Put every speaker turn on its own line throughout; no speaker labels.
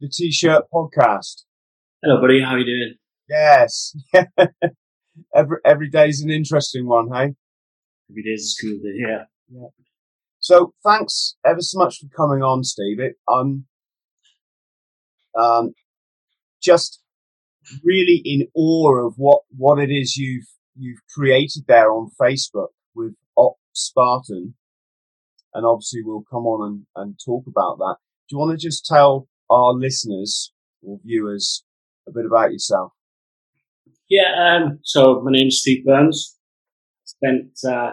the T-Shirt podcast.
Hello, buddy. How are you doing?
Yes. every every day is an interesting one, hey?
Every day's a school day, yeah.
Yeah. So thanks ever so much for coming on, Steve. It, I'm um, just really in awe of what, what it is you've you've created there on Facebook with Op Spartan, and obviously we'll come on and, and talk about that. Do you want to just tell our listeners or viewers a bit about yourself?
Yeah, um, so my name's Steve Burns. Spent uh,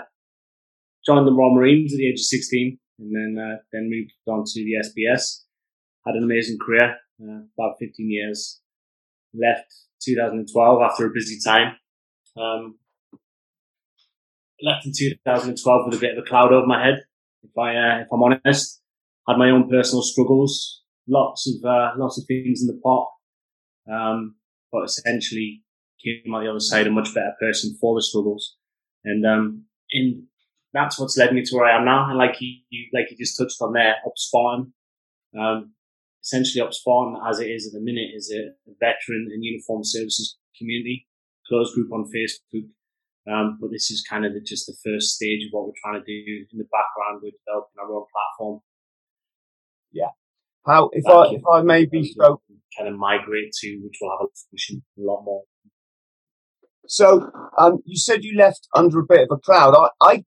joined the Royal Marines at the age of 16 and then uh, then moved on to the SBS. Had an amazing career, uh, about 15 years. Left 2012 after a busy time. Um, left in 2012 with a bit of a cloud over my head, if I uh, if I'm honest. Had my own personal struggles, lots of uh, lots of things in the pot, um, but essentially came on the other side a much better person for the struggles, and um, and that's what's led me to where I am now. And like you, you like you just touched on there, Op Spartan, um, essentially Op Spartan as it is at the minute is a, a veteran and uniform services community closed group on Facebook. Um, but this is kind of the, just the first stage of what we're trying to do in the background. We're developing our own platform.
Yeah, how, if I, if I may be so,
kind of migrate to, which will have a lot more.
So, um, you said you left under a bit of a cloud. I,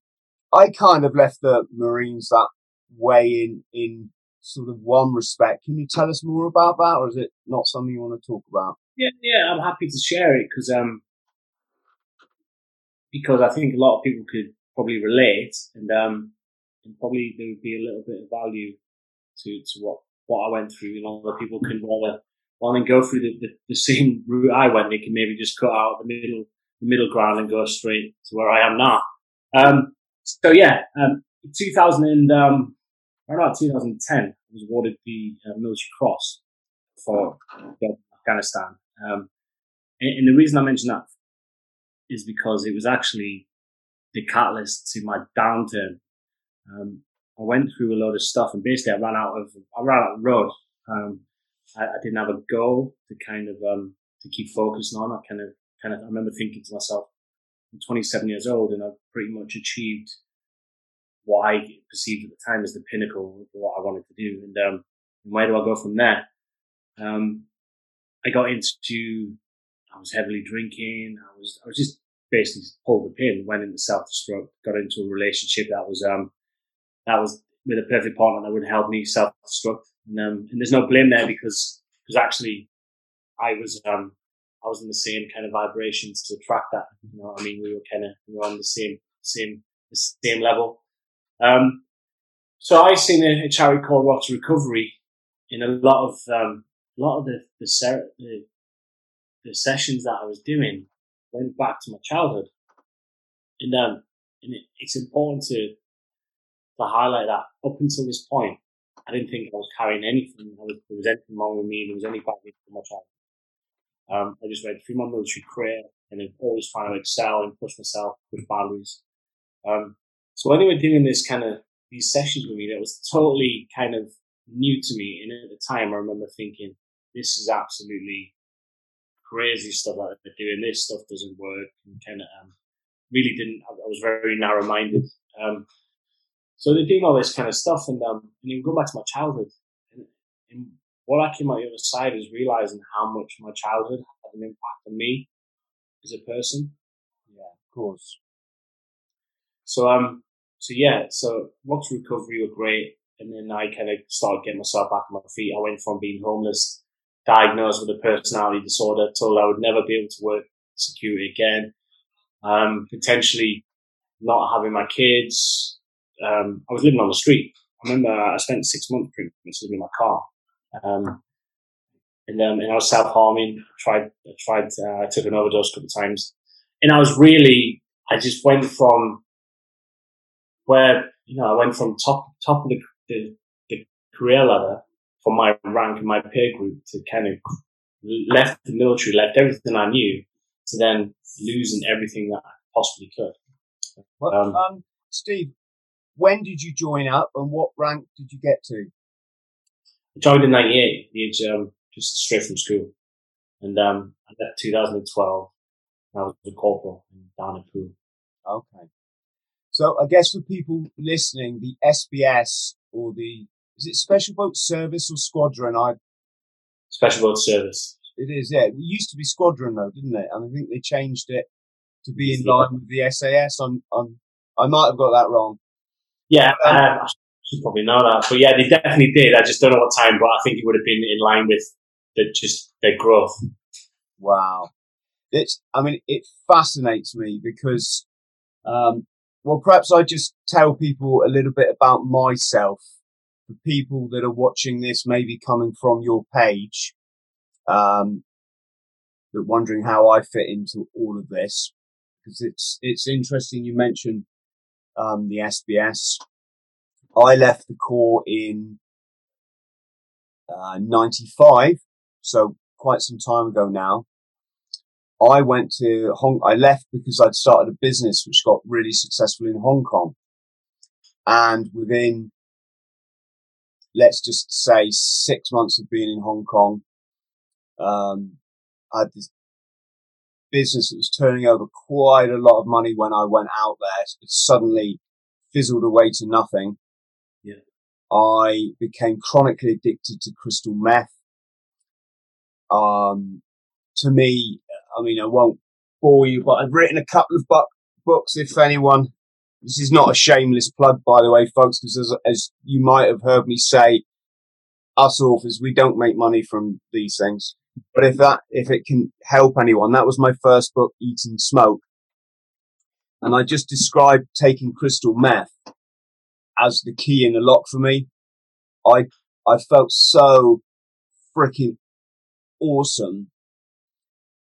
I, I kind of left the Marines that way in, in sort of one respect. Can you tell us more about that, or is it not something you want to talk about?
Yeah, yeah, I'm happy to share it because, um, because I think a lot of people could probably relate, and um, and probably there would be a little bit of value to to what what I went through. You know, people can rather rather than go through the, the, the, same route I went, they can maybe just cut out the middle the middle ground and go straight to where I am now. Um, so yeah, um, 2000 and um, around 2010, I was awarded the uh, military cross for Afghanistan. Um, and, and the reason I mention that is because it was actually the catalyst to my downturn. Um, I went through a load of stuff and basically I ran out of, I ran out of road. Um, I, I, didn't have a goal to kind of, um, to keep focusing on. I kind of, kind of, I remember thinking to myself, I'm 27 years old and I've pretty much achieved what I perceived at the time as the pinnacle of what I wanted to do. And, um, where do I go from there? Um, I got into, I was heavily drinking. I was, I was just basically pulled the pin, went into self-destruct, got into a relationship that was, um, that was with a perfect partner that would help me self-destruct. And, um, and there's no blame there because, because actually I was, um, I was in the same kind of vibrations to attract that. You know, I mean, we were kind of, we were on the same, same, the same level. Um, so I seen a, a charity called Rock Recovery in a lot of, um, a lot of the, the, the, the sessions that I was doing went back to my childhood. And, um, and it, it's important to, to highlight that up until this point, I didn't think I was carrying anything. Was, there was anything wrong with me. There was any bad thing for my child. Um, I just went through my military career and I'm always trying to excel and push myself, push boundaries. Um, so when they were doing this kind of, these sessions with me, that was totally kind of new to me. And at the time, I remember thinking, this is absolutely crazy stuff that they're doing. This stuff doesn't work. And kind of, um, really didn't, I was very narrow minded. Um, so they're doing all this kind of stuff, and um, and you go back to my childhood, and, and what I came out the other side is realizing how much my childhood had an impact on me as a person.
Yeah, of course.
So um, so yeah, so rocks recovery were great, and then I kind of started getting myself back on my feet. I went from being homeless, diagnosed with a personality disorder, told I would never be able to work security again, um, potentially not having my kids. Um, I was living on the street. I remember I spent six months pretty much living in my car. Um, and, um, and I was self harming. Tried, tried, uh, I took an overdose a couple of times, and I was really, I just went from where you know I went from top top of the, the, the career ladder for my rank and my peer group to kind of left the military, left everything I knew, to then losing everything that I possibly could.
Well, um, um, Steve, when did you join up, and what rank did you get to?
I joined in '98, the age um, just straight from school, and um, I left 2012. I was a corporal down in Poole.
Okay. So I guess for people listening, the SBS or the is it Special Boat Service or Squadron? I
Special Boat Service.
It is, yeah. It used to be Squadron though, didn't it? And I think they changed it to be in line with the SAS. I'm, I'm, I might have got that wrong.
Yeah, um, um, I should probably know that. But yeah, they definitely did. I just don't know what time, but I think it would have been in line with the, just their growth.
Wow. It's, I mean, it fascinates me because, um, well, perhaps I just tell people a little bit about myself. The people that are watching this, maybe coming from your page, um, that wondering how I fit into all of this because it's it's interesting. You mentioned um, the SBS. I left the Corps in uh, '95, so quite some time ago now. I went to Hong. I left because I'd started a business which got really successful in Hong Kong, and within let's just say six months of being in Hong Kong, um, I had this business that was turning over quite a lot of money when I went out there. It suddenly fizzled away to nothing.
Yeah.
I became chronically addicted to crystal meth. Um, to me, I mean, I won't bore you, but I've written a couple of bu- books. If anyone, this is not a shameless plug, by the way, folks, because as, as you might have heard me say, us authors, we don't make money from these things. But if that, if it can help anyone, that was my first book, Eating Smoke. And I just described taking crystal meth as the key in the lock for me. I, I felt so freaking awesome.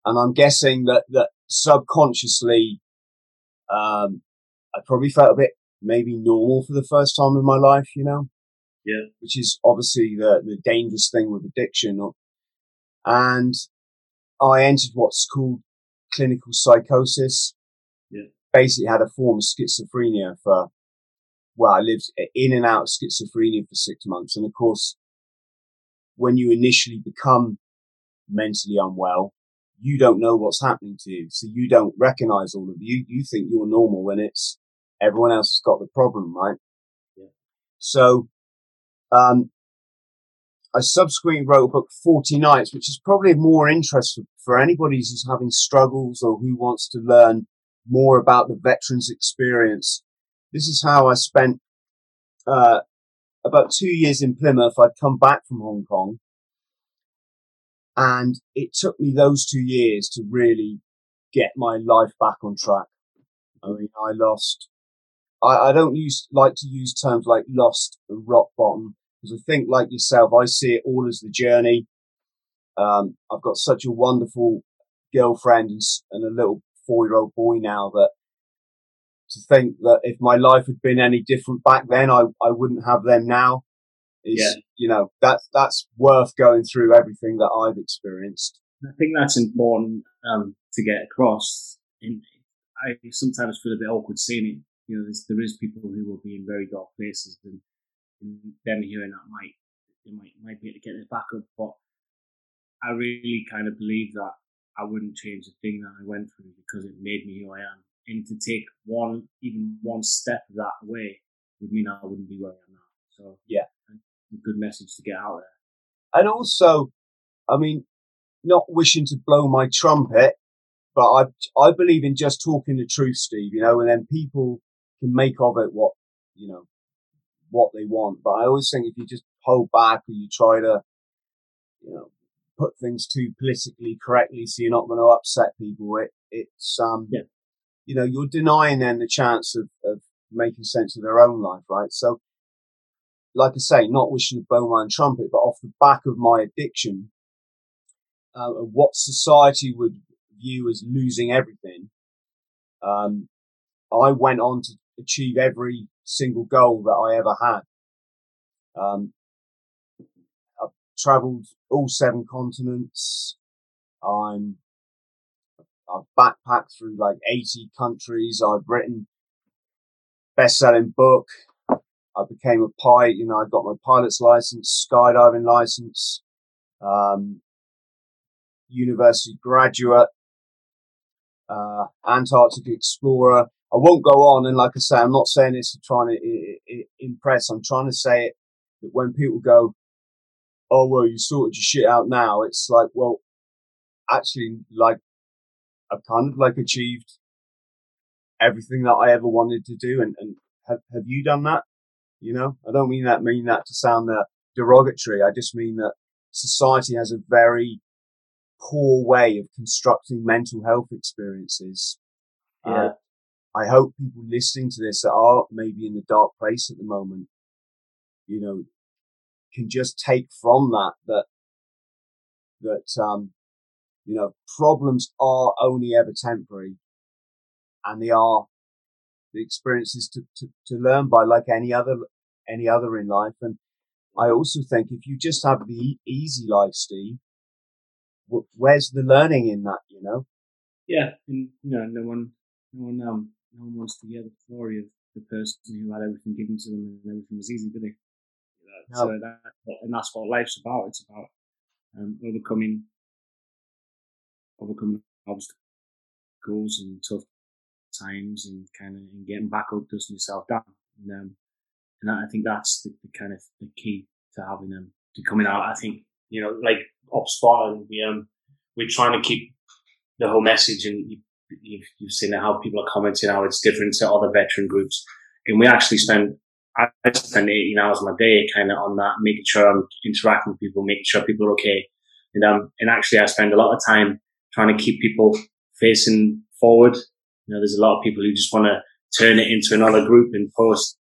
And I'm guessing that, that subconsciously, um, I probably felt a bit maybe normal for the first time in my life, you know?
Yeah.
Which is obviously the, the dangerous thing with addiction and I entered what's called clinical psychosis.
Yeah.
Basically had a form of schizophrenia for, well, I lived in and out of schizophrenia for six months. And of course, when you initially become mentally unwell, you don't know what's happening to you. So you don't recognize all of you. You think you're normal when it's everyone else has got the problem, right?
Yeah.
So, um, I subsequently wrote a book, 40 Nights, which is probably more interest for anybody who's having struggles or who wants to learn more about the veterans experience. This is how I spent, uh, about two years in Plymouth. I'd come back from Hong Kong and it took me those two years to really get my life back on track. I mean, I lost, I, I don't use, like to use terms like lost rock bottom because I think, like yourself, I see it all as the journey. Um, I've got such a wonderful girlfriend and, and a little four year old boy now that to think that if my life had been any different back then, I, I wouldn't have them now. Is, yeah. you know, that's, that's worth going through everything that I've experienced.
I think that's important, um, to get across. And I sometimes feel a bit awkward saying it. You know, there is people who will be in very dark places and them hearing that might they might might be able to get this back up. But I really kind of believe that I wouldn't change the thing that I went through because it made me who I am. And to take one even one step that way would mean I wouldn't be where I am now. So
yeah,
a good message to get out there.
and also, I mean, not wishing to blow my trumpet, but I, I believe in just talking the truth, Steve, you know, and then people can make of it what, you know, what they want. But I always think if you just hold back or you try to, you know, put things too politically correctly so you're not going to upset people, it, it's, um,
yeah.
you know, you're denying them the chance of, of making sense of their own life, right? So, like I say, not wishing to blow my own trumpet, but off the back of my addiction, uh, what society would view as losing everything, um, I went on to achieve every single goal that I ever had. Um, I've traveled all seven continents. I'm, I've backpacked through like 80 countries. I've written best-selling book. I became a pilot. You know, I got my pilot's license, skydiving license, um, university graduate, uh, Antarctic explorer. I won't go on. And like I say, I'm not saying this to try to impress. I'm trying to say it that when people go, Oh, well, you sorted your shit out now. It's like, well, actually, like I've kind of like achieved everything that I ever wanted to do. And, and have, have you done that? You know, I don't mean that, mean that to sound uh, derogatory. I just mean that society has a very poor way of constructing mental health experiences.
Yeah.
Uh, I hope people listening to this that are maybe in the dark place at the moment, you know, can just take from that that that um, you know problems are only ever temporary, and they are the experiences to, to, to learn by, like any other any other in life. And I also think if you just have the easy life, Steve, where's the learning in that? You know?
Yeah, and you know, no one, no one, um, no one wants to hear the story of the person who had everything given to them and everything was easy, did they?
No.
So that, and that's what life's about. It's about um, overcoming, overcoming obstacles and tough times, and kind of and getting back up, dusting yourself down. And, um, and I think that's the, the kind of the key to having them to coming out. I think you know, like Upspot, we um, we're trying to keep the whole message, and you've, you've seen how people are commenting how it's different to other veteran groups. And we actually spend, I spend 18 hours of my day kind of on that, making sure I'm interacting with people, making sure people are okay. And, um, and actually I spend a lot of time trying to keep people facing forward. You know, there's a lot of people who just want to turn it into another group and post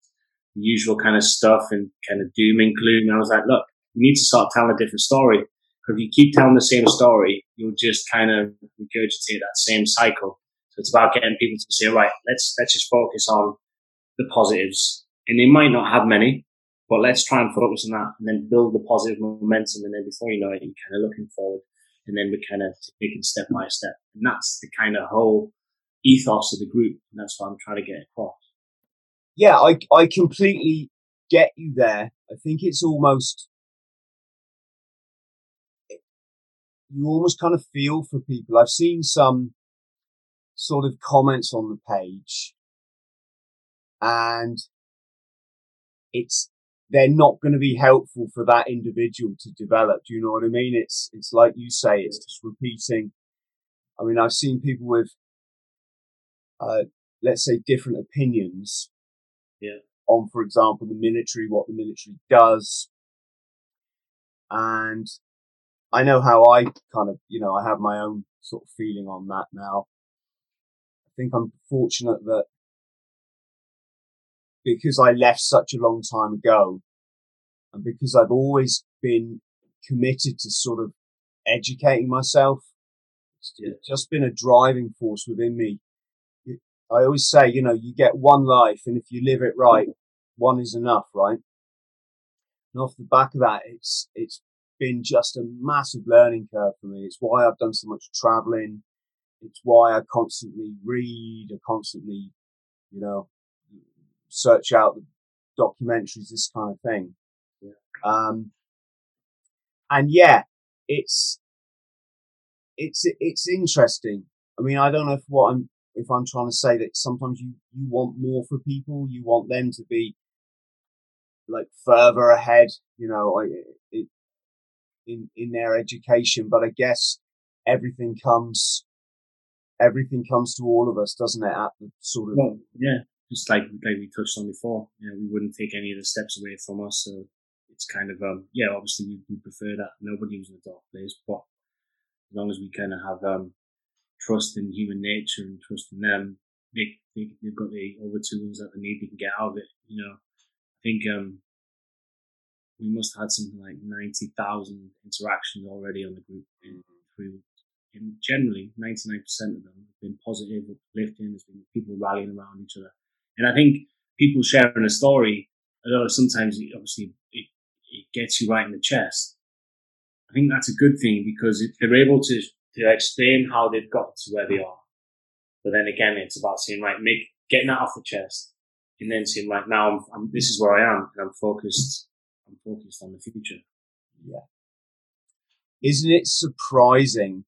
the usual kind of stuff and kind of doom and gloom. And I was like, look, you need to start telling a different story. If you keep telling the same story, you'll just kind of regurgitate that same cycle. So it's about getting people to say, right, let's let's just focus on the positives. And they might not have many, but let's try and focus on that and then build the positive momentum. And then before you know it, you're kind of looking forward. And then we're kind of taking step by step. And that's the kind of whole ethos of the group. And that's what I'm trying to get across.
Yeah, I I completely get you there. I think it's almost you almost kind of feel for people. I've seen some sort of comments on the page and it's they're not going to be helpful for that individual to develop. Do you know what I mean? It's it's like you say, it's just repeating. I mean, I've seen people with, uh, let's say, different opinions.
Yeah.
On, for example, the military, what the military does, and I know how I kind of, you know, I have my own sort of feeling on that now. I think I'm fortunate that because I left such a long time ago and because I've always been committed to sort of educating myself, it's just been a driving force within me. I always say, you know, you get one life and if you live it right, one is enough, right? And off the back of that, it's, it's been just a massive learning curve for me. It's why I've done so much traveling. It's why I constantly read, I constantly, you know, search out the documentaries, this kind of thing.
Yeah.
Um, and yeah, it's, it's, it's interesting. I mean, I don't know if what I'm, if I'm trying to say that sometimes you, you want more for people, you want them to be like further ahead, you know, I, it, in, in their education, but I guess everything comes, everything comes to all of us, doesn't it? At the sort of,
well, yeah, just like, like we touched on before, know, we wouldn't take any of the steps away from us. So it's kind of, um, yeah, obviously we, we prefer that nobody was in a dark place, but as long as we kind of have, um, trust in human nature and trust in them, they, they, have got the the tools that they need, they can get out of it. You know, I think, um, we must have had something like 90,000 interactions already on the group in mm-hmm. three weeks. And generally, 99% of them have been positive, uplifting. There's been people rallying around each other. And I think people sharing a story, although sometimes obviously it, it gets you right in the chest, I think that's a good thing because if they're able to, to explain how they've got to where they are. But then again, it's about saying, right, make, getting that off the chest and then saying, right, now I'm, I'm, this is where I am and I'm focused I'm focused on the future.
Yeah. Isn't it surprising?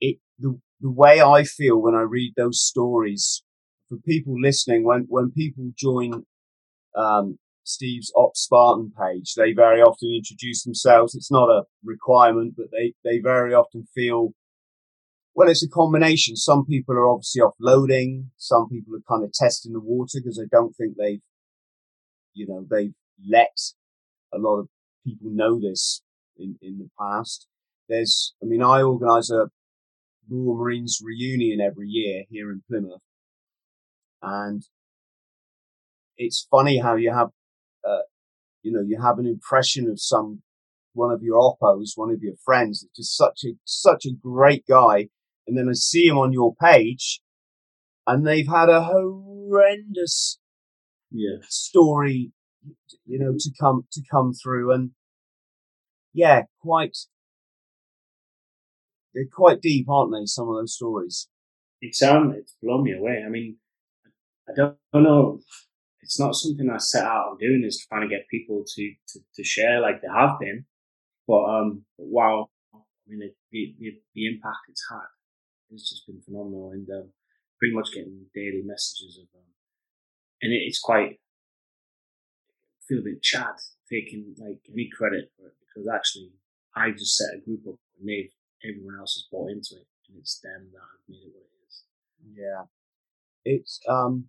It the the way I feel when I read those stories for people listening when when people join um, Steve's Ops Spartan page, they very often introduce themselves. It's not a requirement, but they they very often feel well, it's a combination. Some people are obviously offloading. Some people are kind of testing the water because they don't think they've, you know, they've let a lot of people know this in, in the past. There's, I mean, I organise a Royal Marines reunion every year here in Plymouth. And it's funny how you have, uh, you know, you have an impression of some, one of your oppos, one of your friends, just such a, such a great guy. And then I see him on your page and they've had a horrendous
yeah.
story you know, to come to come through, and yeah, quite they're quite deep, aren't they? Some of those stories.
It's um, it's blown me away. I mean, I don't, know. It's not something I set out on doing. Is trying to get people to to, to share like they have been, but um, wow. I mean, it, the, the, impact it's had has just been phenomenal, and um, pretty much getting daily messages of um, and it, it's quite feel a bit Chad taking like any credit for it because actually I just set a group up and they've everyone else has bought into it and it's them that have made it what it is.
Yeah. It's um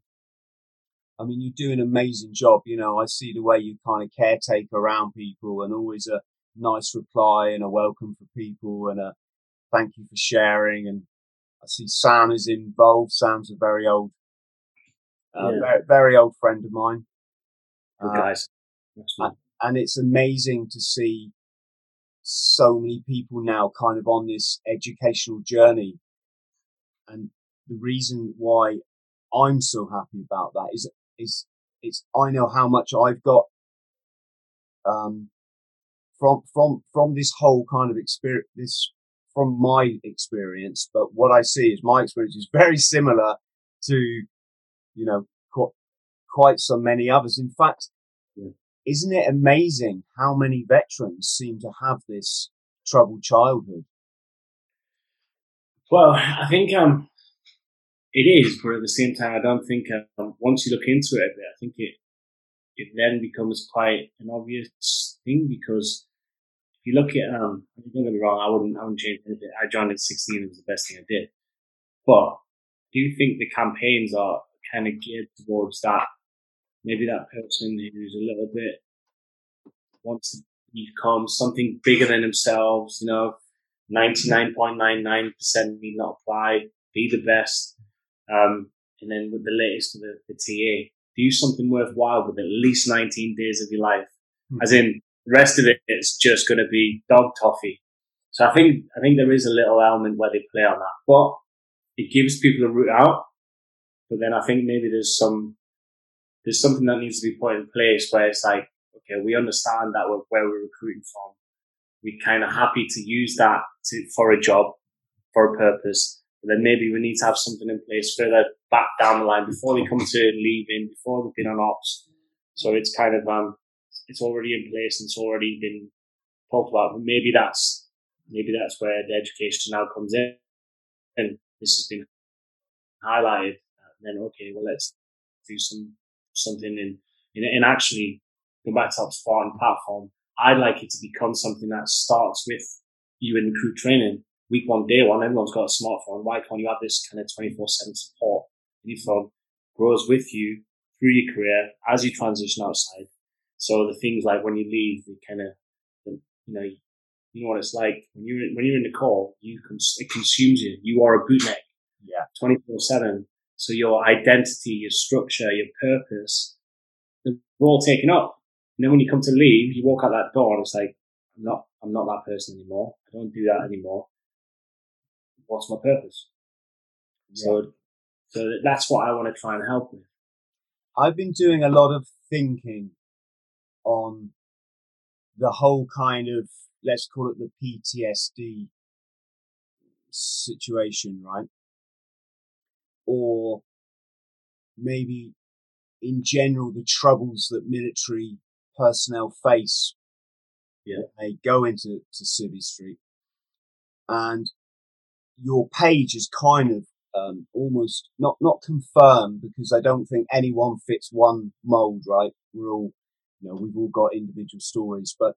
I mean you do an amazing job, you know, I see the way you kind of caretake around people and always a nice reply and a welcome for people and a thank you for sharing and I see Sam is involved. Sam's a very old uh, yeah. very, very old friend of mine.
Good uh, guys.
and it's amazing to see so many people now kind of on this educational journey. And the reason why I'm so happy about that is, is, it's, I know how much I've got, um, from, from, from this whole kind of experience, this, from my experience, but what I see is my experience is very similar to, you know, quite so many others. In fact, yeah. isn't it amazing how many veterans seem to have this troubled childhood?
Well, I think um, it is, but at the same time, I don't think um, once you look into it, I think it it then becomes quite an obvious thing because if you look at um, don't get me wrong, I wouldn't I wouldn't change anything. I joined at sixteen; it was the best thing I did. But do you think the campaigns are kind of geared towards that maybe that person who's a little bit wants to become something bigger than themselves, you know, 99.99% need not apply, be the best. Um, and then with the latest of the, the TA, do something worthwhile with at least 19 days of your life. Mm-hmm. As in, the rest of it, it's just going to be dog toffee. So I think, I think there is a little element where they play on that, but it gives people a route out. But then I think maybe there's some there's something that needs to be put in place where it's like, okay, we understand that we're, where we're recruiting from. We're kind of happy to use that to, for a job, for a purpose. But then maybe we need to have something in place further back down the line before they come to leaving, before they've been on ops. So it's kind of, um, it's already in place and it's already been talked about. But maybe that's, maybe that's where the education now comes in. And this has been highlighted. And then, okay, well, let's do some something and, and actually go back to that Spartan platform. I'd like it to become something that starts with you in crew training. Week one, day one, everyone's got a smartphone. Why can't you have this kind of 24 7 support in your? Grows with you through your career as you transition outside. So the things like when you leave, the kind of, you know, you know what it's like when you're when you're in the call, you cons- it consumes you. You are a bootneck,
yeah,
twenty four seven. So your identity, your structure, your purpose, they're all taken up. And then when you come to leave, you walk out that door and it's like, I'm not, I'm not that person anymore. I don't do that anymore. What's my purpose? Yeah. So, so that's what I want to try and help with.
I've been doing a lot of thinking on the whole kind of, let's call it the PTSD situation, right? Or maybe in general, the troubles that military personnel face
yeah. when
they go into to Civvy Street. And your page is kind of um, almost not not confirmed because I don't think anyone fits one mold. Right? We're all, you know, we've all got individual stories, but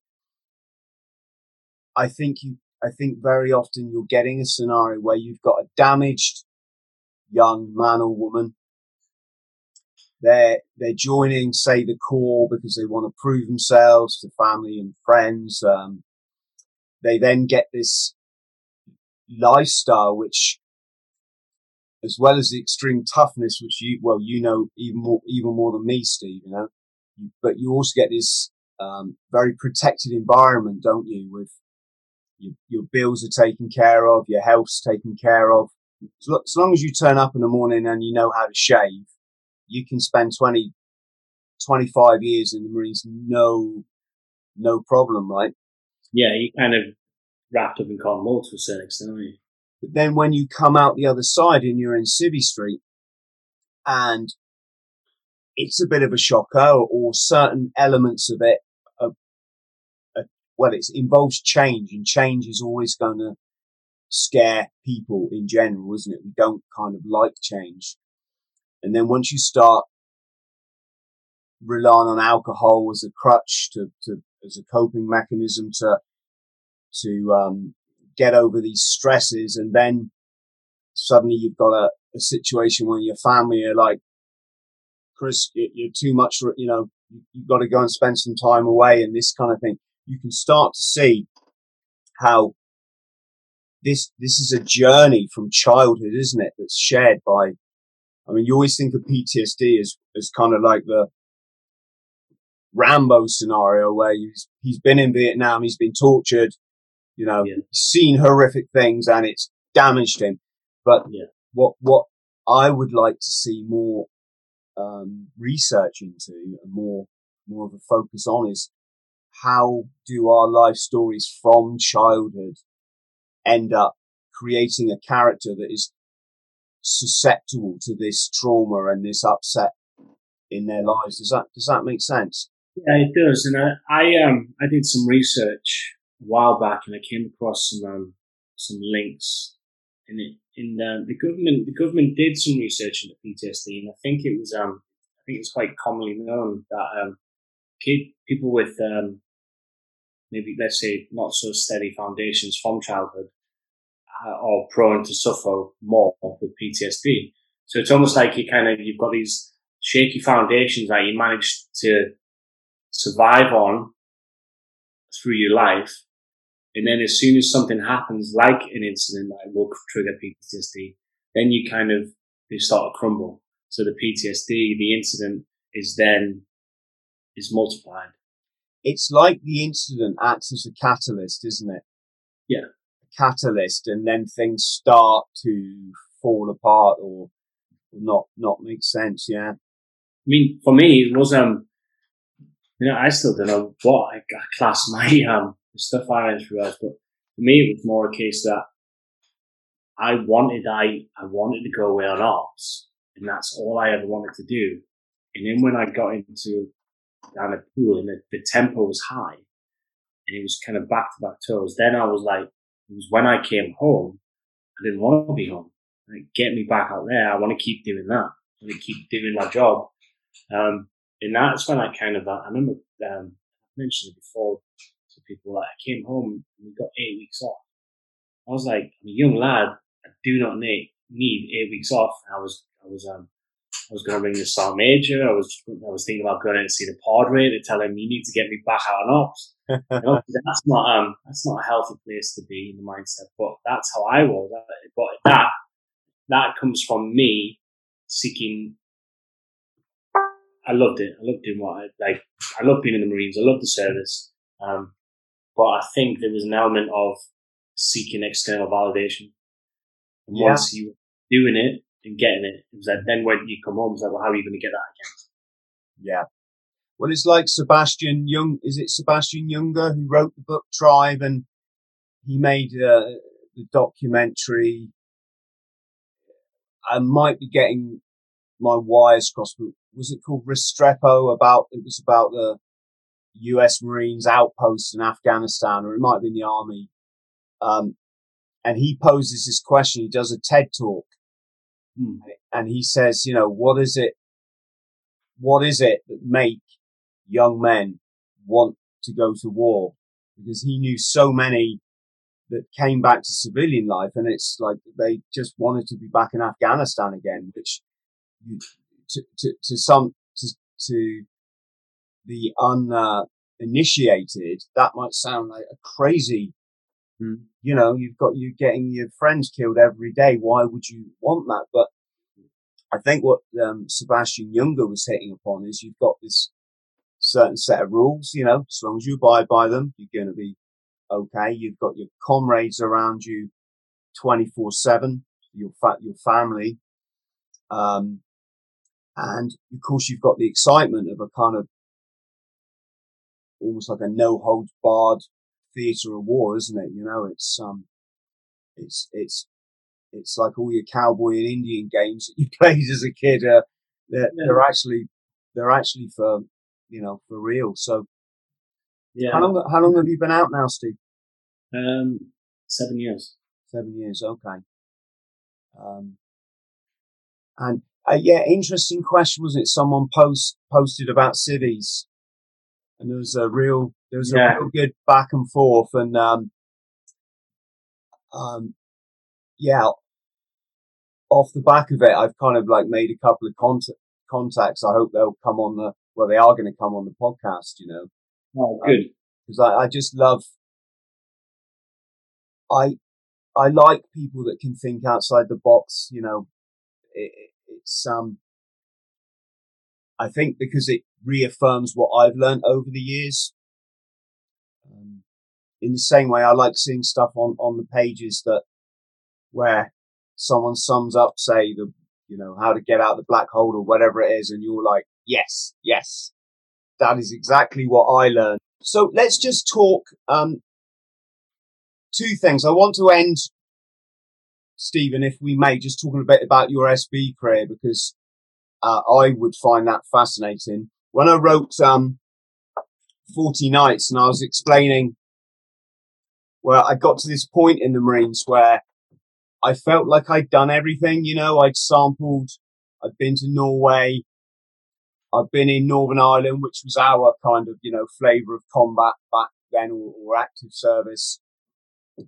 I think you. I think very often you're getting a scenario where you've got a damaged young man or woman they're they're joining, say, the corps because they want to prove themselves to family and friends. Um, they then get this lifestyle, which, as well as the extreme toughness, which you well you know even more even more than me, Steve. You know, but you also get this um, very protected environment, don't you? With your, your bills are taken care of, your health's taken care of. As long as you turn up in the morning and you know how to shave, you can spend 20, 25 years in the Marines, no, no problem, right?
Yeah, you kind of wrapped up in cotton wool to a certain extent, aren't you?
But then when you come out the other side and you're in Civvy Street and it's a bit of a shocker or certain elements of it are, are, well, it involves change and change is always going to scare people in general, isn't it? We don't kind of like change. And then once you start relying on alcohol as a crutch to, to as a coping mechanism to to um, get over these stresses, and then suddenly you've got a, a situation where your family are like, Chris, you're too much, you know, you've got to go and spend some time away and this kind of thing. You can start to see how this, this is a journey from childhood, isn't it? That's shared by I mean, you always think of PTSD as, as kind of like the Rambo scenario where he's, he's been in Vietnam, he's been tortured, you know, yeah. seen horrific things and it's damaged him. But
yeah.
what, what I would like to see more, um, research into and more, more of a focus on is how do our life stories from childhood end up creating a character that is susceptible to this trauma and this upset in their lives. Does that does that make sense?
Yeah, it does. And I, I um I did some research a while back, and I came across some um, some links. And it, in the, the government, the government did some research into PTSD, and I think it was um I think it's quite commonly known that um kid people with um maybe let's say not so steady foundations from childhood Uh, are prone to suffer more with PTSD. So it's almost like you kind of, you've got these shaky foundations that you manage to survive on through your life. And then as soon as something happens, like an incident that will trigger PTSD, then you kind of, they start to crumble. So the PTSD, the incident is then, is multiplied.
It's like the incident acts as a catalyst, isn't it?
Yeah
catalyst and then things start to fall apart or not not make sense yeah?
I mean for me it was um you know i still don't know what i, class my um stuff i as but for me it was more a case that i wanted i i wanted to go away on ops and that's all i ever wanted to do. And then when i got into down a Poole and the, the tempo was high and it was kind of back to back toes then i was like it was when I came home, I didn't want to be home. Like, get me back out there. I want to keep doing that. I want to keep doing my job. Um, and that's when I kind of, I remember, um, I mentioned it before to people. Like I came home and we got eight weeks off. I was like, I'm a young lad. I do not need need eight weeks off. I was I was um I was going to ring the star major. I was I was thinking about going in and see the padre to tell him you need to get me back out on ops. you know, that's not um that's not a healthy place to be in the mindset. But that's how I was. But that that comes from me seeking. I loved it. I loved doing what I like. I love being in the Marines. I love the service. Um, but I think there was an element of seeking external validation. And yeah. once you doing it, and getting it. It was like, then when you come home, it's like, well, how are you going to get that again?
Yeah. Well, it's like Sebastian Young. Is it Sebastian Junger who wrote the book Tribe and he made uh, the documentary? I might be getting my wires crossed, but was it called Restrepo? About it was about the U.S. Marines outposts in Afghanistan, or it might have been the army. Um, and he poses this question. He does a TED talk, Mm. And he says, you know, what is it? What is it that make young men want to go to war? Because he knew so many that came back to civilian life and it's like they just wanted to be back in Afghanistan again, which to, to, to some, to, to the uninitiated, that might sound like a crazy Mm. You know, you've got you getting your friends killed every day. Why would you want that? But I think what um, Sebastian Junger was hitting upon is you've got this certain set of rules. You know, as long as you abide by them, you're going to be okay. You've got your comrades around you, twenty four seven. Your fa- your family, um, and of course you've got the excitement of a kind of almost like a no holds barred theatre of war, isn't it? You know, it's um, it's it's it's like all your cowboy and Indian games that you played as a kid. Uh, they're, yeah. they're actually they're actually for you know for real. So, yeah. How long how long have you been out now, Steve?
Um, seven years.
Seven years. Okay. Um, and uh, yeah, interesting question, wasn't it? Someone post posted about civies, and there was a real there was yeah. a real good back and forth, and um, um, yeah, off the back of it, I've kind of like made a couple of contact, contacts. I hope they'll come on the well, they are going to come on the podcast. You know,
oh, good
because I, I just love. I I like people that can think outside the box. You know, it, it's um. I think because it reaffirms what I've learned over the years um, in the same way, I like seeing stuff on, on the pages that where someone sums up, say the, you know, how to get out the black hole or whatever it is. And you're like, yes, yes, that is exactly what I learned. So let's just talk, um, two things. I want to end, Stephen, if we may, just talking a bit about your SB career because, uh, I would find that fascinating. When I wrote, um, 40 nights and I was explaining where I got to this point in the Marines where I felt like I'd done everything, you know, I'd sampled, I'd been to Norway, I'd been in Northern Ireland, which was our kind of, you know, flavor of combat back then or, or active service.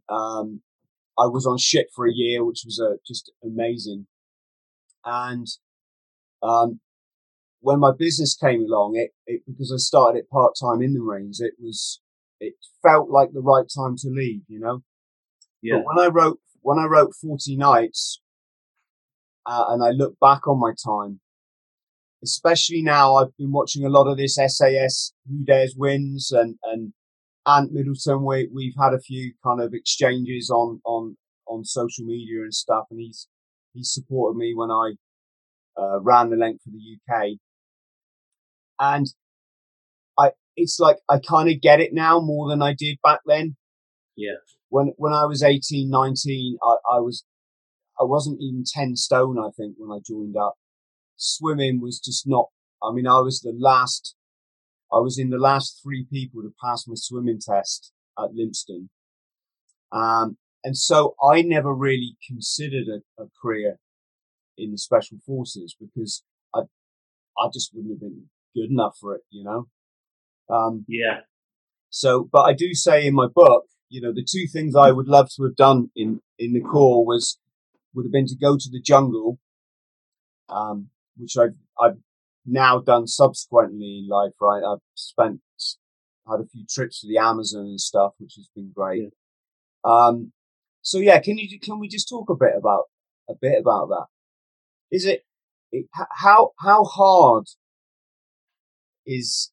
Um, I was on ship for a year, which was uh, just amazing. And, um, when my business came along, it, it because I started it part time in the Marines, it was it felt like the right time to leave, you know. Yeah. But when I wrote when I wrote Forty Nights, uh, and I look back on my time, especially now, I've been watching a lot of this SAS Who Dares Wins and and Ant Middleton. We we've had a few kind of exchanges on on on social media and stuff, and he's he supported me when I uh, ran the length of the UK. And I, it's like I kind of get it now more than I did back then.
Yeah.
When, when I was 18, 19, I, I was, I wasn't even 10 stone, I think, when I joined up. Swimming was just not, I mean, I was the last, I was in the last three people to pass my swimming test at Lympstone. Um, and so I never really considered a, a, career in the special forces because I, I just wouldn't have been good enough for it, you know?
Um, yeah.
So, but I do say in my book, you know, the two things I would love to have done in, in the Corps was, would have been to go to the jungle, um, which I've, I've now done subsequently in life, right? I've spent, had a few trips to the Amazon and stuff, which has been great. Yeah. Um, so yeah, can you, can we just talk a bit about, a bit about that? Is it, how, how hard is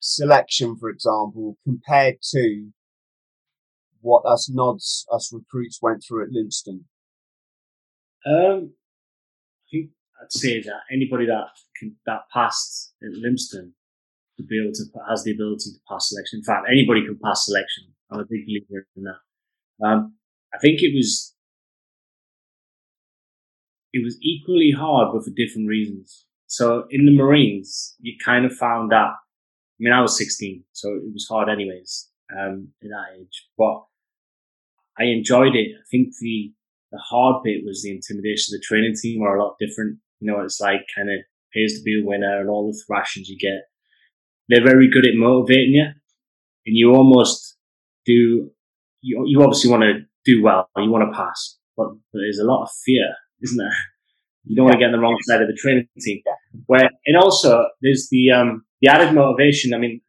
selection, for example, compared to what us nods, us recruits went through at Lympstone?
Um, I think I'd say that anybody that can, that passed at Lympstone to be able to has the ability to pass selection. In fact, anybody can pass selection. I'm a big believer in that. Um, I think it was it was equally hard, but for different reasons. So in the Marines, you kind of found that I mean, I was 16, so it was hard anyways, um, at that age, but I enjoyed it. I think the, the hard bit was the intimidation. The training team are a lot different. You know, it's like kind of pays to be a winner and all the thrashings you get. They're very good at motivating you and you almost do, you, you obviously want to do well, you want to pass, but there's a lot of fear, isn't there? You don't want to get on the wrong side of the training team. Where, and also there's the, um, the added motivation. I mean,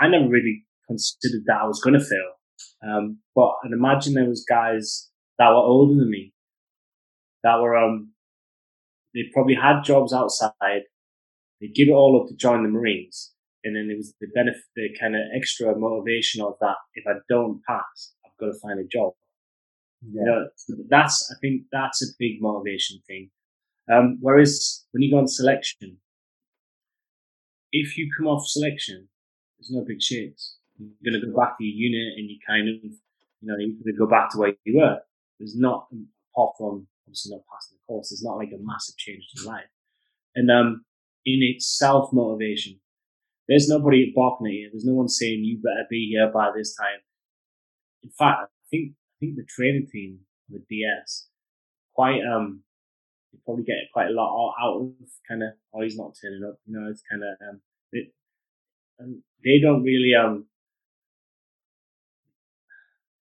I never really considered that I was going to fail. Um, but I'd imagine there was guys that were older than me that were, um, they probably had jobs outside. They give it all up to join the Marines. And then there was the benefit, the kind of extra motivation of that. If I don't pass, I've got to find a job. Yeah. You know, that's, I think that's a big motivation thing. Um, whereas when you go on selection, if you come off selection, there's no big shakes. You're going to go back to your unit and you kind of, you know, you're going to go back to where you were. There's not, apart from obviously not passing the course, there's not like a massive change your life. And, um, in its self motivation, there's nobody barking at you. There's no one saying you better be here by this time. In fact, I think, think the training team, the DS, quite, um, you probably get quite a lot out of kind of, oh, he's not turning up. You know, it's kind of, um, it, and they don't really, um,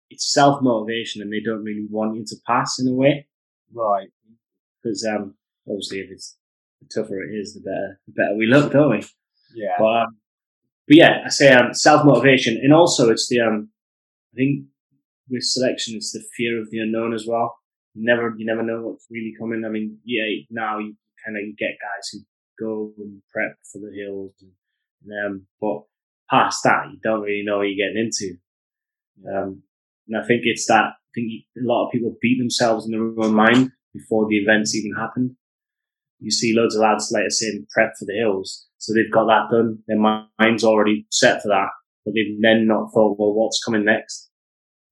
it's self motivation and they don't really want you to pass in a way.
Right.
Because, um, obviously if it's, the tougher it is, the better, the better we look, don't we?
Yeah.
But, um, but yeah, I say, um, self motivation and also it's the, um, I think with selection, it's the fear of the unknown as well you never you never know what's really coming. I mean, yeah, now you kind of get guys who go and prep for the hills, and, um, but past that, you don't really know what you're getting into. Um, and I think it's that. I think a lot of people beat themselves in their own mind before the events even happened. You see loads of lads, like I said, prep for the hills, so they've got that done. Their mind's already set for that, but they've then not thought, well, what's coming next?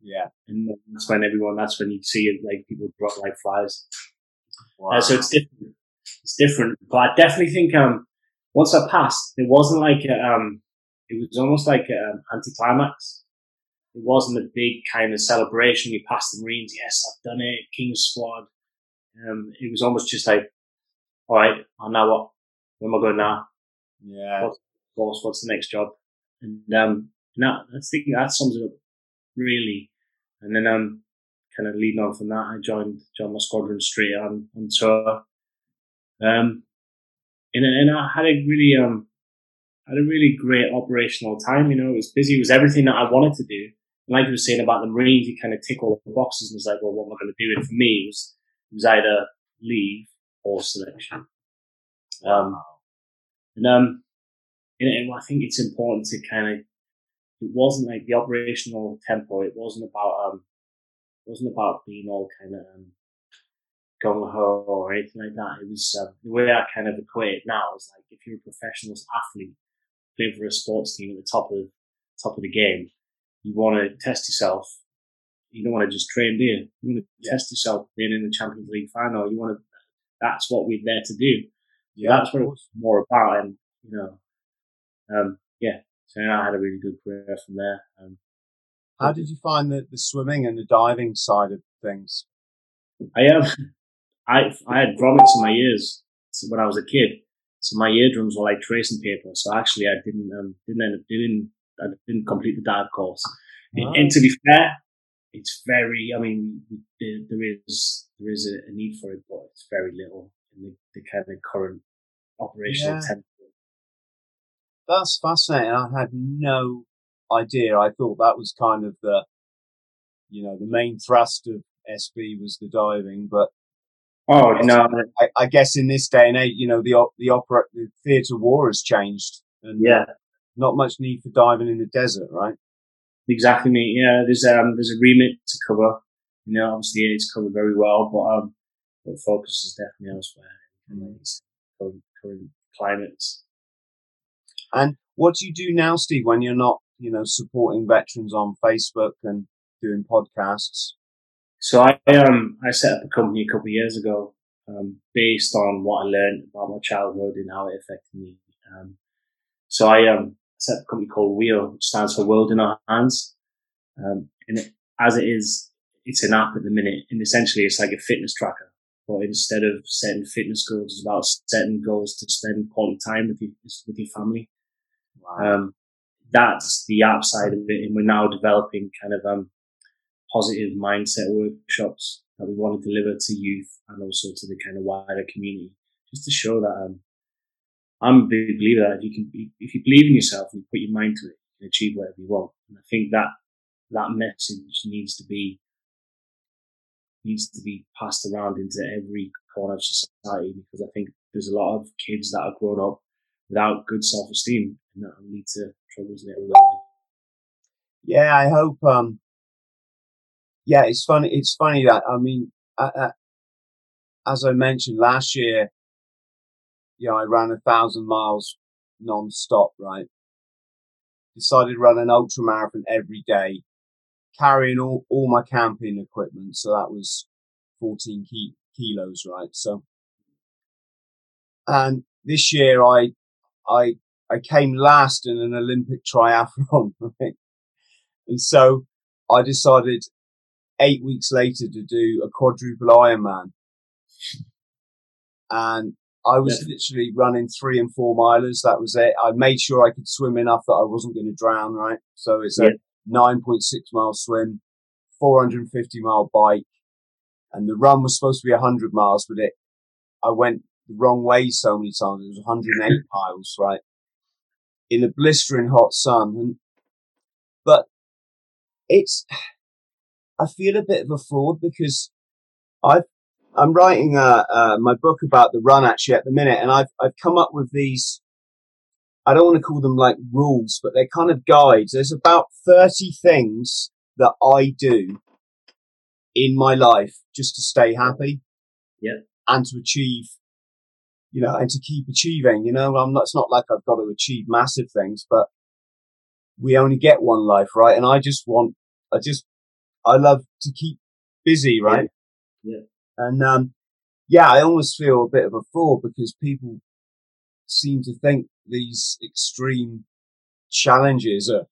Yeah.
And that's when everyone, that's when you see it, like people drop like flies. Wow. Uh, so it's different. It's different. But I definitely think, um, once I passed, it wasn't like, a, um, it was almost like an anticlimax. It wasn't a big kind of celebration. We passed the Marines. Yes, I've done it. King's squad. Um, it was almost just like, all right, I know what, where am I going now?
Yeah.
What's, what's the next job? And, um, now I think that sums it up really and then um, kind of leading on from that, I joined joined my squadron straight on on tour. Um, and and I had a really um had a really great operational time. You know, it was busy. It was everything that I wanted to do. And like you were saying about the Marines, you kind of tick all the boxes and it's like, well, what am I going to do? And for me, it was it was either leave or selection. Um, and um, and, and I think it's important to kind of it wasn't like the operational tempo. It wasn't about um, it wasn't about being all kind of um, gung ho or anything like that. It was um, the way I kind of equate it now is like if you're a professional athlete playing for a sports team at the top of top of the game, you want to test yourself. You don't want to just train, do you? You want to yeah. test yourself being in the Champions League final. You want to. That's what we're there to do. Yeah, that's what it was more about. And you know, um, yeah, so yeah, I had a really good career from there. Um,
How did you find the, the swimming and the diving side of things?
I um, I I had grommets in my ears when I was a kid, so my eardrums were like tracing paper. So actually, I didn't um, didn't end up doing I didn't complete the dive course. Oh. And to be fair, it's very. I mean, there, there is there is a, a, need for it, but it's very little in the, the kind of current operational yeah.
That's fascinating. I had no idea. I thought that was kind of the, you know, the main thrust of SB was the diving, but
oh no,
I, I guess in this day and age, you know, the the opera, the theatre war has changed, and
yeah,
not much need for diving in the desert, right?
Exactly, mate. Yeah, there's um there's a remit to cover. You know, obviously it's covered very well, but um, but focus is definitely elsewhere in mm. current, current climates.
And what do you do now, Steve, when you're not, you know, supporting veterans on Facebook and doing podcasts?
So I um I set up a company a couple of years ago, um, based on what I learned about my childhood and how it affected me. Um, so I um set up a company called Wheel, which stands for World in Our Hands. Um, and it, as it is, it's an app at the minute, and essentially it's like a fitness tracker. But instead of setting fitness goals, it's about setting goals to spend quality time with you with your family. Um, that's the app side of it, and we're now developing kind of um, positive mindset workshops that we want to deliver to youth and also to the kind of wider community, just to show that um, I'm a big believer that if you can, if you believe in yourself and you put your mind to it, you can achieve whatever you want. And I think that that message needs to be needs to be passed around into every corner of society because I think there's a lot of kids that are grown up without good self esteem and that will lead to troubles later on.
Yeah, I hope. Um, yeah, it's funny. It's funny that I mean, as I mentioned last year, you know, I ran a thousand miles non-stop. Right, decided to run an ultra marathon every day, carrying all all my camping equipment. So that was fourteen ki- kilos. Right, so and this year I I I came last in an Olympic triathlon, right? And so I decided eight weeks later to do a quadruple Ironman. And I was yeah. literally running three and four milers. That was it. I made sure I could swim enough that I wasn't going to drown, right? So it's a 9.6 mile swim, 450 mile bike. And the run was supposed to be 100 miles, but it, I went the wrong way so many times. It was 108 miles, right? In the blistering hot sun. And, but it's, I feel a bit of a fraud because I've, I'm writing uh, uh, my book about the run actually at the minute, and I've I've come up with these. I don't want to call them like rules, but they're kind of guides. There's about thirty things that I do in my life just to stay happy,
yeah,
and to achieve you know, and to keep achieving, you know, I'm not, it's not like I've got to achieve massive things, but we only get one life, right? And I just want, I just, I love to keep busy, right?
Yeah. yeah.
And, um, yeah, I almost feel a bit of a fraud because people seem to think these extreme challenges are,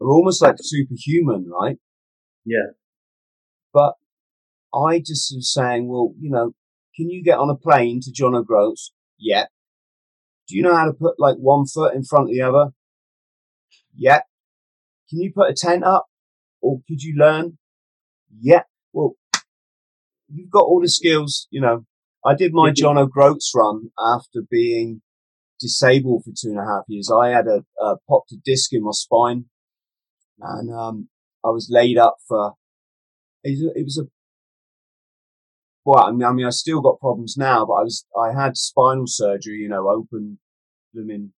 are almost like superhuman, right?
Yeah.
But I just was saying, well, you know, can you get on a plane to John O'Groats? Yep. Do you know how to put like one foot in front of the other? Yep. Can you put a tent up? Or could you learn? Yeah. Well, you've got all the skills, you know. I did my John O'Groats run after being disabled for two and a half years. I had a, a popped a disc in my spine and, um, I was laid up for, it was a well, I mean, I mean, I still got problems now, but I was, I had spinal surgery, you know, open them in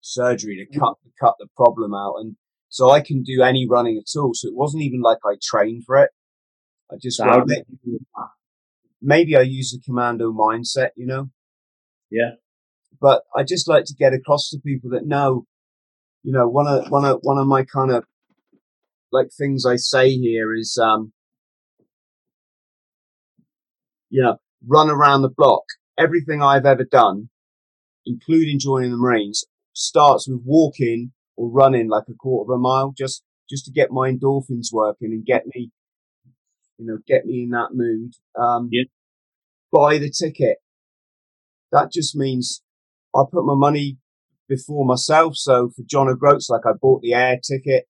surgery to cut, to cut the problem out. And so I can do any running at all. So it wasn't even like I trained for it. I just, maybe I use the commando mindset, you know?
Yeah.
But I just like to get across to people that know, you know, one of, one of, one of my kind of like things I say here is, um, you know, run around the block. Everything I've ever done, including joining the Marines, starts with walking or running like a quarter of a mile just, just to get my endorphins working and get me, you know, get me in that mood. Um,
yeah.
buy the ticket. That just means I put my money before myself. So for John O'Groats, like I bought the air ticket.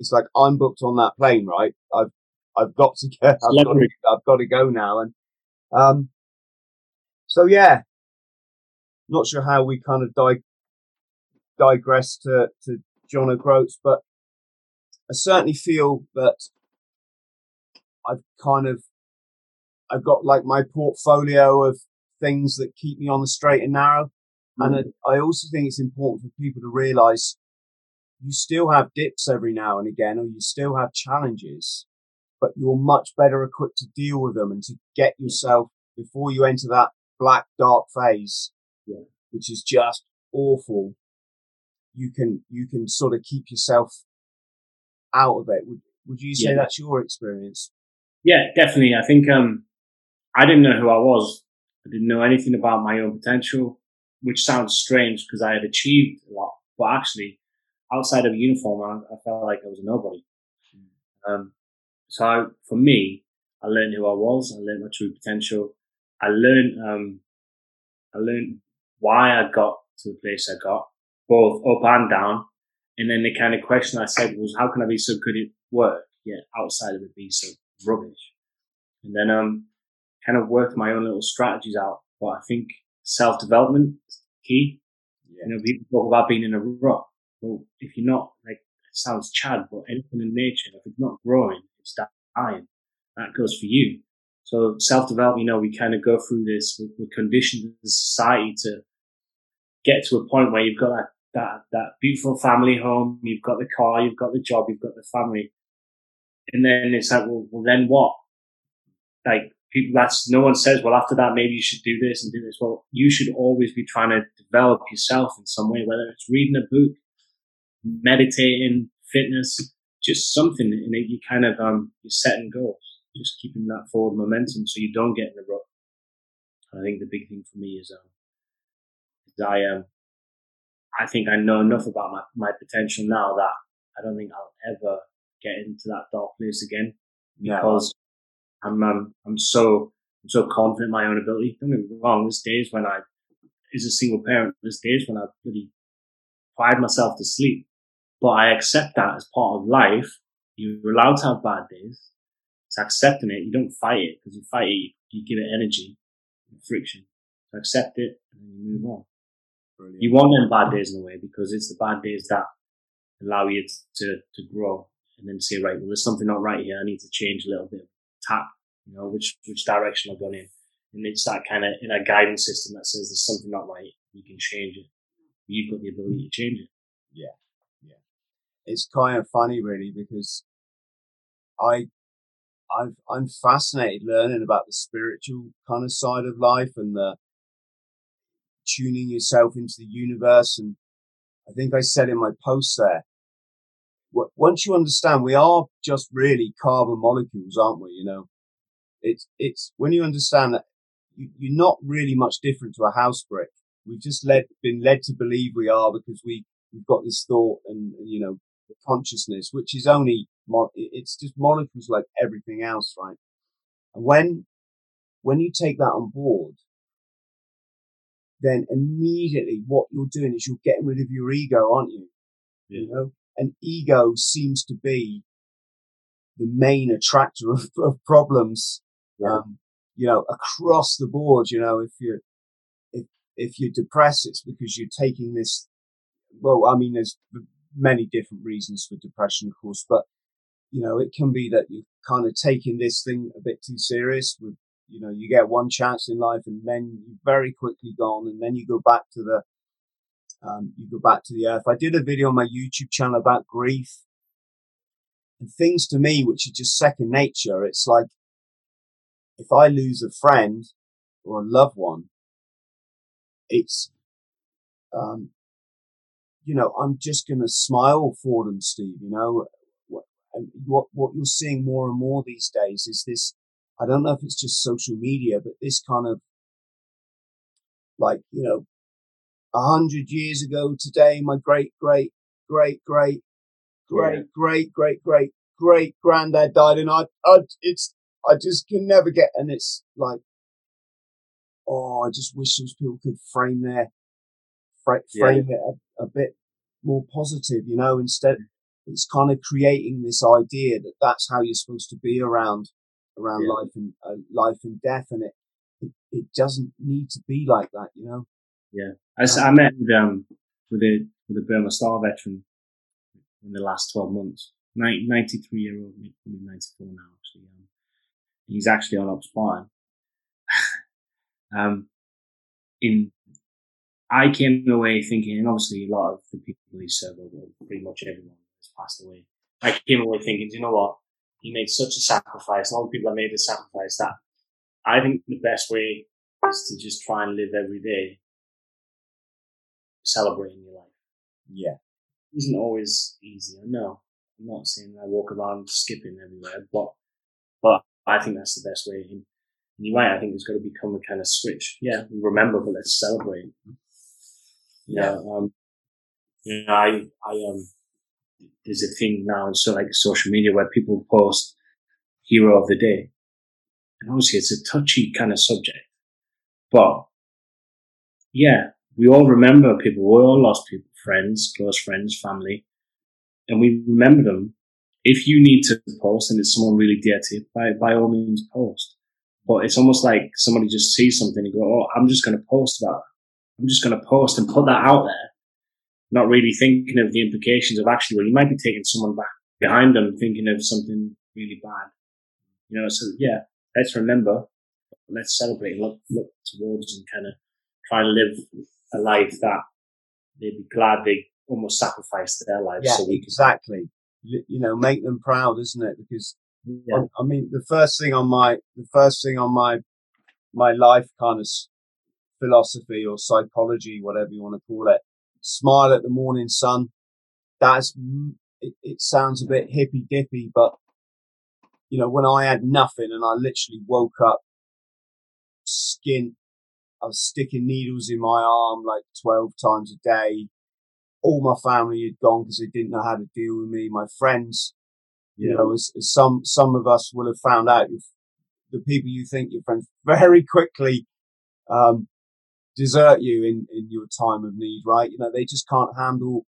It's like I'm booked on that plane, right? I've I've got to get. I've got to, I've got to go now, and um, so yeah, not sure how we kind of di- digress to to John O'Groats, but I certainly feel that I've kind of I've got like my portfolio of things that keep me on the straight and narrow. Mm-hmm. And I, I also think it's important for people to realize you still have dips every now and again, or you still have challenges, but you're much better equipped to deal with them and to get yourself before you enter that black, dark phase, yeah. which is just awful. You can, you can sort of keep yourself out of it. Would, would you say yeah. that's your experience?
Yeah, definitely. I think, um, I didn't know who I was. I didn't know anything about my own potential, which sounds strange because I had achieved a lot, but actually outside of a uniform, I, I felt like I was a nobody. Um, so I, for me, I learned who I was. I learned my true potential. I learned, um, I learned why I got to the place I got, both up and down. And then the kind of question I said was, how can I be so good at work? Yeah, outside of it being so rubbish. And then, um, kind of worked my own little strategies out. But I think self development is key. Yeah. You know, people talk about being in a rut. Well, if you're not like, it sounds Chad, but anything in nature, if it's not growing, it's dying. That goes for you. So self development, you know, we kind of go through this. We're, conditioned as society to get to a point where you've got that, that, that beautiful family home, you've got the car, you've got the job, you've got the family. And then it's like, well, well then what? Like, people that's no one says, well, after that, maybe you should do this and do this. Well, you should always be trying to develop yourself in some way, whether it's reading a book, meditating, fitness, just something. And you kind of, um, you're setting goals, just keeping that forward momentum so you don't get in the rut. And I think the big thing for me is, um, is I, um, I think I know enough about my, my potential now that I don't think I'll ever get into that dark place again because I'm, um, I'm so, I'm so confident in my own ability. Don't get me wrong. There's days when I, as a single parent, there's days when I really cried myself to sleep, but I accept that as part of life. You're allowed to have bad days. It's accepting it. You don't fight it because you fight it, you give it energy, friction. So accept it and then you move on. Brilliant. You want them bad days in a way because it's the bad days that allow you to, to grow and then say, right, well, there's something not right here. I need to change a little bit tap, you know, which, which direction I've gone in. And it's that kind of in a guidance system that says there's something not right. You can change it. You've got the ability to change it.
Yeah. It's kind of funny really because I, I've, I'm fascinated learning about the spiritual kind of side of life and the tuning yourself into the universe. And I think I said in my post there, once you understand we are just really carbon molecules, aren't we? You know, it's, it's when you understand that you, you're not really much different to a house brick. We've just led, been led to believe we are because we, we've got this thought and, you know, consciousness, which is only, it's just molecules like everything else, right? And when, when you take that on board, then immediately what you're doing is you're getting rid of your ego, aren't you? Yeah. You know, and ego seems to be the main attractor of, of problems. Yeah. Um, you know, across the board, you know, if you're, if, if you're depressed, it's because you're taking this, well, I mean, there's many different reasons for depression, of course, but, you know, it can be that you're kind of taking this thing a bit too serious with, you know, you get one chance in life and then you're very quickly gone and then you go back to the, um, you go back to the earth. I did a video on my YouTube channel about grief and things to me which are just second nature. It's like if I lose a friend or a loved one, it's, um, you know, I'm just going to smile for them, Steve, you know, and what, what you're seeing more and more these days is this, I don't know if it's just social media, but this kind of like, you know, a hundred years ago today, my great, great, great, great, great, yeah. great, great, great, great granddad died and I, I, it's, I just can never get, and it's like, oh, I just wish those people could frame their, frame yeah. it a, bit more positive, you know, instead it's kind of creating this idea that that's how you're supposed to be around, around yeah. life and uh, life and death. And it, it, it, doesn't need to be like that, you know?
Yeah. I, I met with, um, with a, with a Burma Star veteran in the last 12 months, 93 year old, probably 94 now, actually. Um, he's actually on Up um, in I came away thinking, and obviously a lot of the people he served, well, pretty much everyone has passed away. I came away thinking, you know what? He made such a sacrifice, and all the people that made the sacrifice that I think the best way is to just try and live every day celebrating your life.
Yeah.
It isn't always easy. I know. I'm not saying I walk around skipping everywhere, but, but I think that's the best way. And you're right. I think there's got to become a kind of switch. Yeah, remember, but let's celebrate. Yeah. Um, you know, I, I, um, there's a thing now so like social media where people post hero of the day. And obviously it's a touchy kind of subject, but yeah, we all remember people. We all lost people, friends, close friends, family, and we remember them. If you need to post and it's someone really dear to you, by, by all means post. But it's almost like somebody just sees something and go, Oh, I'm just going to post about I'm just going to post and put that out there, not really thinking of the implications of actually, well, you might be taking someone back behind them, thinking of something really bad. You know, so yeah, let's remember, let's celebrate, look, look towards and kind of try to live a life that they'd be glad they almost sacrificed their lives.
Yeah, so exactly. You know, make them proud, isn't it? Because yeah. I, I mean, the first thing on my, the first thing on my, my life kind of philosophy or psychology, whatever you want to call it. Smile at the morning sun. That's, it, it sounds a bit hippy dippy, but you know, when I had nothing and I literally woke up skin, I was sticking needles in my arm like 12 times a day. All my family had gone because they didn't know how to deal with me. My friends, you yeah. know, as, as, some, some of us will have found out, the people you think your friends very quickly, um, desert you in, in your time of need, right? You know, they just can't handle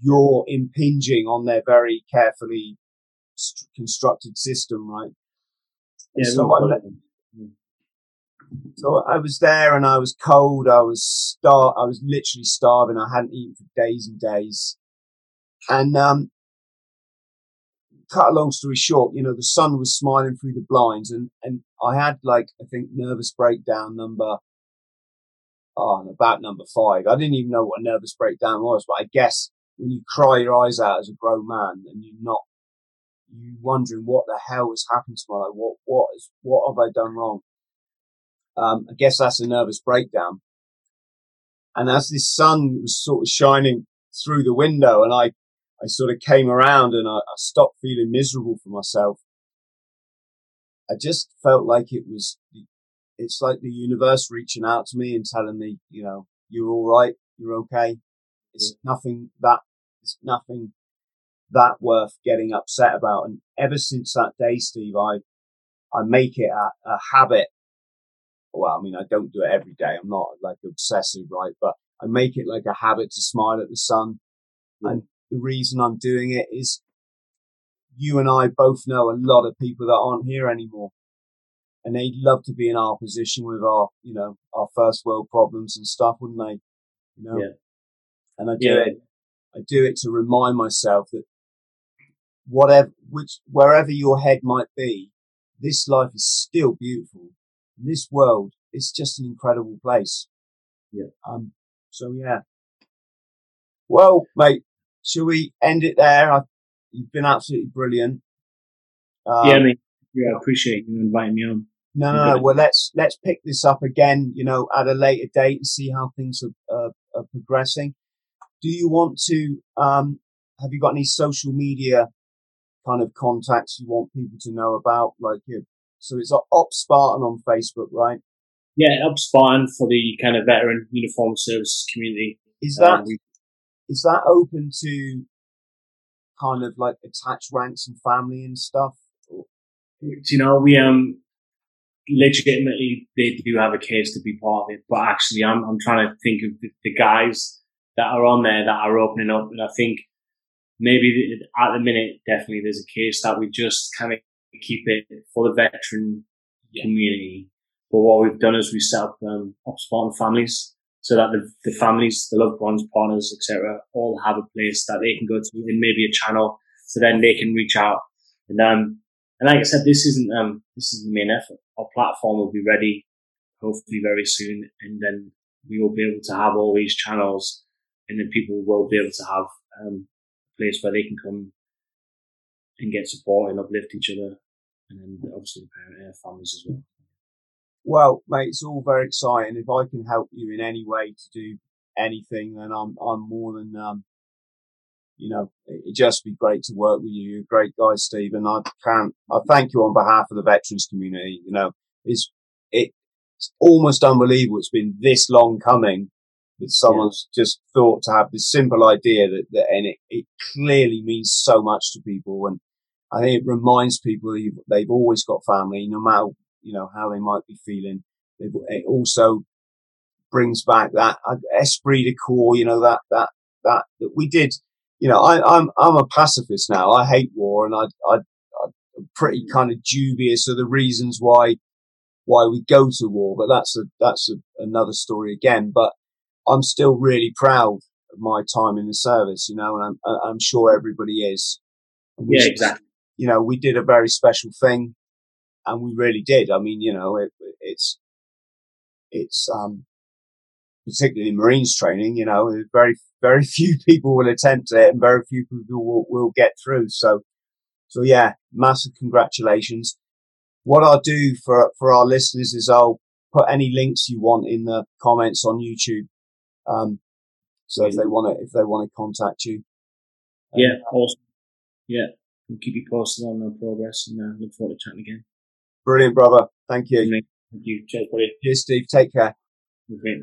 your impinging on their very carefully st- constructed system, right? Yeah, so, I, so I was there and I was cold. I was star. I was literally starving. I hadn't eaten for days and days. And, um, cut a long story short, you know, the sun was smiling through the blinds and, and I had like, I think nervous breakdown number oh, about number five. I didn't even know what a nervous breakdown was, but I guess when you cry your eyes out as a grown man and you're not, you wondering what the hell has happened to my life? What, what is, what have I done wrong? Um, I guess that's a nervous breakdown. And as this sun was sort of shining through the window and I, I sort of came around and I, I stopped feeling miserable for myself. I just felt like it was it's like the universe reaching out to me and telling me, you know, you're all right, you're okay. It's yeah. nothing that, it's nothing that worth getting upset about. And ever since that day, Steve, I, I make it a, a habit. Well, I mean, I don't do it every day. I'm not like obsessive, right? But I make it like a habit to smile at the sun. Yeah. And the reason I'm doing it is you and I both know a lot of people that aren't here anymore and they'd love to be in our position with our, you know, our first world problems and stuff, wouldn't they? You know,
yeah.
and I do yeah. it, I do it to remind myself that whatever, which, wherever your head might be, this life is still beautiful. this world is just an incredible place.
Yeah.
Um, so yeah. Well, mate, shall we end it there? I, you've been absolutely brilliant.
Um, yeah, mate. Yeah, I appreciate you inviting me on.
No, no, no. Well, let's let's pick this up again. You know, at a later date and see how things are, uh, are progressing. Do you want to? Um, have you got any social media kind of contacts you want people to know about? Like, you, so it's Op Spartan on Facebook, right?
Yeah, Op Spartan for the kind of veteran uniform services community.
Is that um, is that open to kind of like attached ranks and family and stuff?
you know, we um legitimately they do have a case to be part of it. But actually, I'm I'm trying to think of the, the guys that are on there that are opening up, and I think maybe at the minute, definitely there's a case that we just kind of keep it for the veteran yeah. community. But what we've done is we set up um, Spartan families so that the, the families, the loved ones, partners, etc., all have a place that they can go to and maybe a channel, so then they can reach out. And um, and like I said, this isn't um, this is the main effort. Our platform will be ready hopefully very soon, and then we will be able to have all these channels, and then people will be able to have um, a place where they can come and get support and uplift each other, and then obviously the parent uh, families as well.
Well, mate, it's all very exciting. If I can help you in any way to do anything, then I'm I'm more than um, you know, it'd just be great to work with you. You're a great guy, Stephen. I can't, I thank you on behalf of the veterans community. You know, it's, it's almost unbelievable. It's been this long coming that someone's yeah. just thought to have this simple idea that, that and it, it clearly means so much to people. And I think it reminds people they've always got family, no matter you know, how they might be feeling. It also brings back that uh, esprit de corps, you know, that, that, that, that we did, you know, I, am I'm, I'm a pacifist now. I hate war and I, I, I'm pretty kind of dubious of the reasons why, why we go to war, but that's a, that's a, another story again. But I'm still really proud of my time in the service, you know, and I'm, I'm sure everybody is.
yeah, exactly.
You know, we did a very special thing and we really did. I mean, you know, it, it's it's um, particularly Marines training. You know, it's very very few people will attempt it, and very few people will, will get through. So, so yeah, massive congratulations. What I'll do for for our listeners is I'll put any links you want in the comments on YouTube. Um, so if they want to, if they want to contact you,
yeah, um, awesome. Yeah, we'll keep you posted on the progress, and uh, look forward to chatting again.
Brilliant, brother. Thank you.
Thank you. Cheers, buddy.
Cheers, Steve. Take care.
Okay.